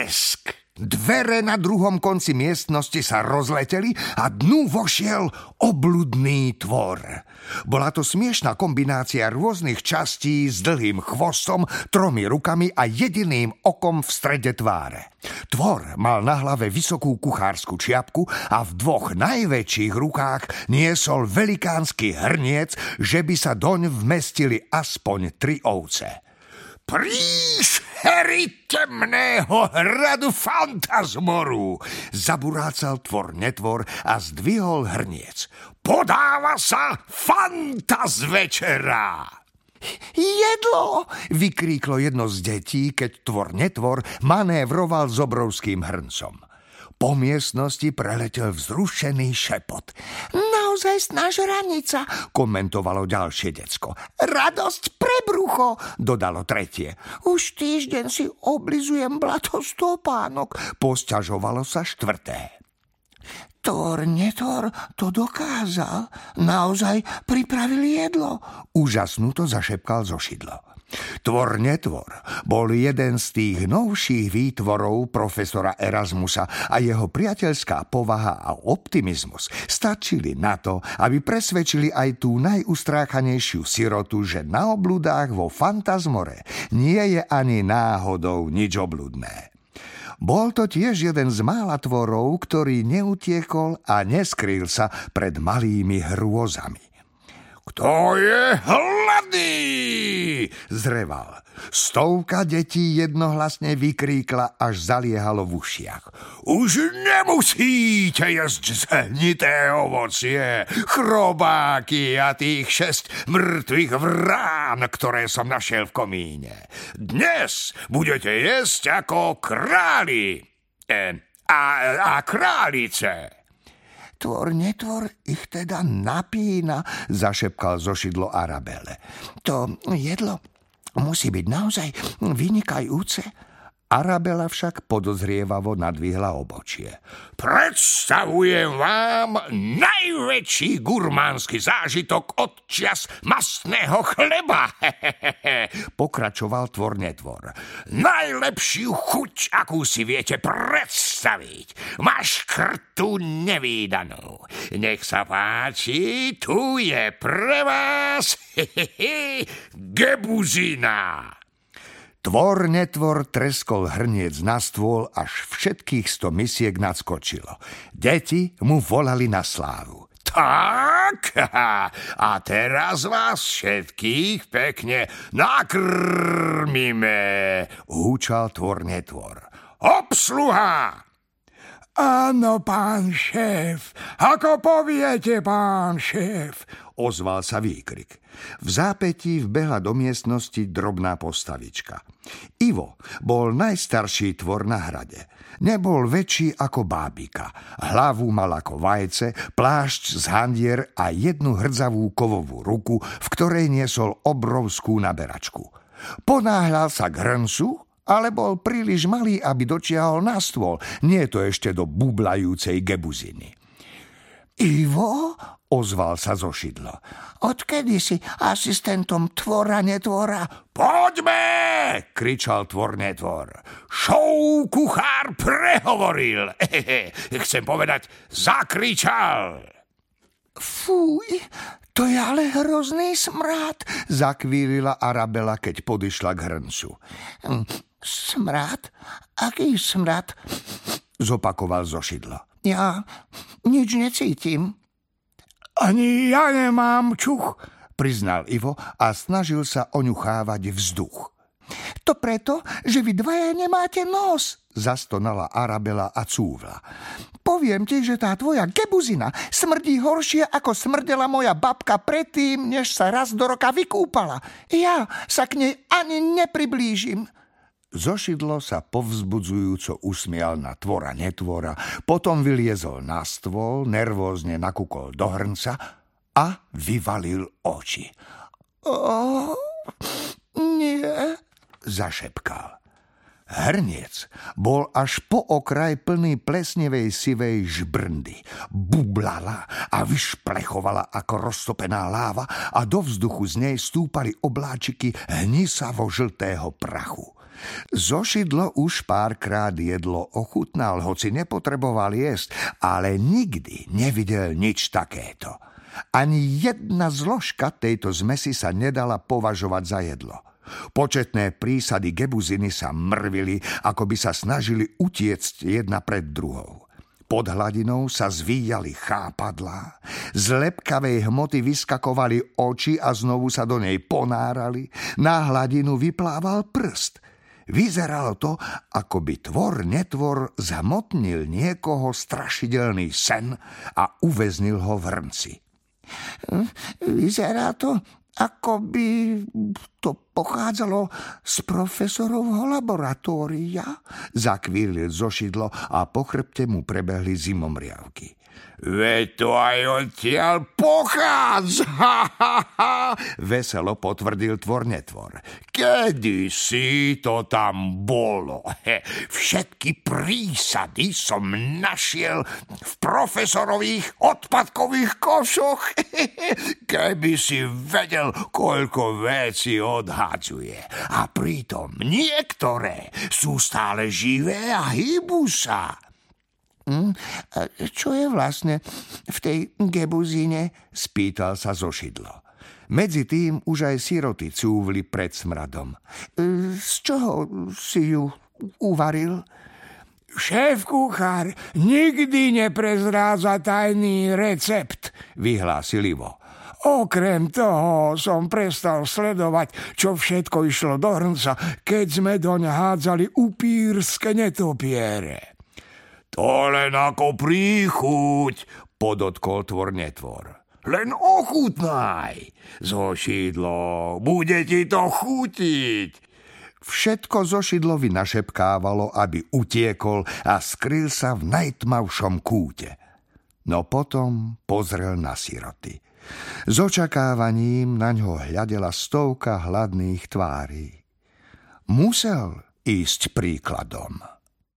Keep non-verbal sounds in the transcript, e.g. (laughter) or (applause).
Blesk! Dvere na druhom konci miestnosti sa rozleteli a dnu vošiel obludný tvor. Bola to smiešná kombinácia rôznych častí s dlhým chvostom, tromi rukami a jediným okom v strede tváre. Tvor mal na hlave vysokú kuchársku čiapku a v dvoch najväčších rukách niesol velikánsky hrniec, že by sa doň vmestili aspoň tri ovce. Príšery temného hradu fantasmoru, zaburácal tvor netvor a zdvihol hrniec. Podáva sa fantas večera! Jedlo! vykríklo jedno z detí, keď tvor netvor manévroval s obrovským hrncom. Po miestnosti preletel vzrušený šepot. Naozaj žranica, komentovalo ďalšie decko. Radosť pre brucho, dodalo tretie. Už týždeň si oblizujem blato stopánok, posťažovalo sa štvrté. Tor, netor, to dokázal. Naozaj pripravil jedlo. Úžasnú to zašepkal zo šidlo. Tvor netvor bol jeden z tých novších výtvorov profesora Erasmusa a jeho priateľská povaha a optimizmus stačili na to, aby presvedčili aj tú najustráchanejšiu sirotu, že na obludách vo Fantasmore nie je ani náhodou nič obludné. Bol to tiež jeden z mála tvorov, ktorý neutiekol a neskrýl sa pred malými hrôzami. Kto je hladný? Zreval. Stovka detí jednohlasne vykríkla, až zaliehalo v ušiach. Už nemusíte jesť zhnité ovocie, chrobáky a tých šesť mŕtvych vrán, ktoré som našiel v komíne. Dnes budete jesť ako králi e, a, a králice. Tvor, netvor, ich teda napína, zašepkal zošidlo Arabele. To jedlo musí byť naozaj vynikajúce. Arabela však podozrievavo nadvihla obočie. Predstavujem vám najväčší gurmánsky zážitok od čas masného chleba, (laughs) pokračoval tvor netvor. Najlepšiu chuť, akú si viete predstaviť. Máš krtu nevýdanú. Nech sa páči, tu je pre vás (laughs) gebuzina. Tvor netvor treskol hrniec na stôl, až všetkých sto misiek nadskočilo. Deti mu volali na slávu. Tak, a teraz vás všetkých pekne nakrmíme, húčal tvor netvor. Obsluha! Áno, pán šéf, ako poviete, pán šéf, ozval sa výkrik. V zápetí vbehla do miestnosti drobná postavička. Ivo bol najstarší tvor na hrade. Nebol väčší ako bábika. Hlavu mal ako vajce, plášť z handier a jednu hrdzavú kovovú ruku, v ktorej niesol obrovskú naberačku. Ponáhľal sa k hrncu, ale bol príliš malý, aby dočiahol na stôl, nie to ešte do bublajúcej gebuziny. Ivo, ozval sa zo šidla. Odkedy si asistentom tvora netvora? Poďme, kričal tvor netvor. Šou kuchár prehovoril. (laughs) Chcem povedať, zakričal. Fuj, to je ale hrozný smrad, zakvílila Arabela, keď podišla k hrncu. Smrad? Aký smrad? Zopakoval zo šidla. Ja nič necítim. Ani ja nemám čuch, priznal Ivo a snažil sa oňuchávať vzduch. To preto, že vy dvaja nemáte nos, zastonala Arabela a cúvla. Poviem ti, že tá tvoja gebuzina smrdí horšie, ako smrdela moja babka predtým, než sa raz do roka vykúpala. Ja sa k nej ani nepriblížim. Zošidlo sa povzbudzujúco usmial na tvora netvora, potom vyliezol na stôl, nervózne nakúkol do hrnca a vyvalil oči. Oh, nie, zašepkal. Hrniec bol až po okraj plný plesnevej sivej žbrndy. Bublala a vyšplechovala ako roztopená láva a do vzduchu z nej stúpali obláčiky hnisavo žltého prachu. Zošidlo už párkrát jedlo ochutnal, hoci nepotreboval jesť, ale nikdy nevidel nič takéto. Ani jedna zložka tejto zmesi sa nedala považovať za jedlo. Početné prísady gebuziny sa mrvili, ako by sa snažili utiecť jedna pred druhou. Pod hladinou sa zvíjali chápadlá, z lepkavej hmoty vyskakovali oči a znovu sa do nej ponárali, na hladinu vyplával prst. Vyzeralo to, ako by tvor netvor zhmotnil niekoho strašidelný sen a uväznil ho v hrnci. Vyzerá to, ako by to pochádzalo z profesorovho laboratória, zakvílil zošidlo a po chrbte mu prebehli zimomriavky. Veď to aj odtiaľ pochádza, (laughs) veselo potvrdil tvor netvor. Kedy si to tam bolo? He, všetky prísady som našiel v profesorových odpadkových košoch. (laughs) Keby si vedel, koľko vecí odhádzuje. A pritom niektoré sú stále živé a hýbu sa. Hm? Čo je vlastne v tej gebuzíne? Spýtal sa zošidlo. Medzi tým už aj siroty cúvli pred smradom. Z čoho si ju uvaril? Šéf kuchár nikdy neprezráza tajný recept, vyhlásil. Okrem toho som prestal sledovať, čo všetko išlo do hrnca, keď sme doň hádzali upírske netopiere. To len ako príchuť, podotkol tvor netvor. Len ochutnaj, zošidlo, bude ti to chutiť. Všetko zošidlovi našepkávalo, aby utiekol a skryl sa v najtmavšom kúte. No potom pozrel na siroty. S očakávaním na ňo hľadela stovka hladných tvári. Musel ísť príkladom.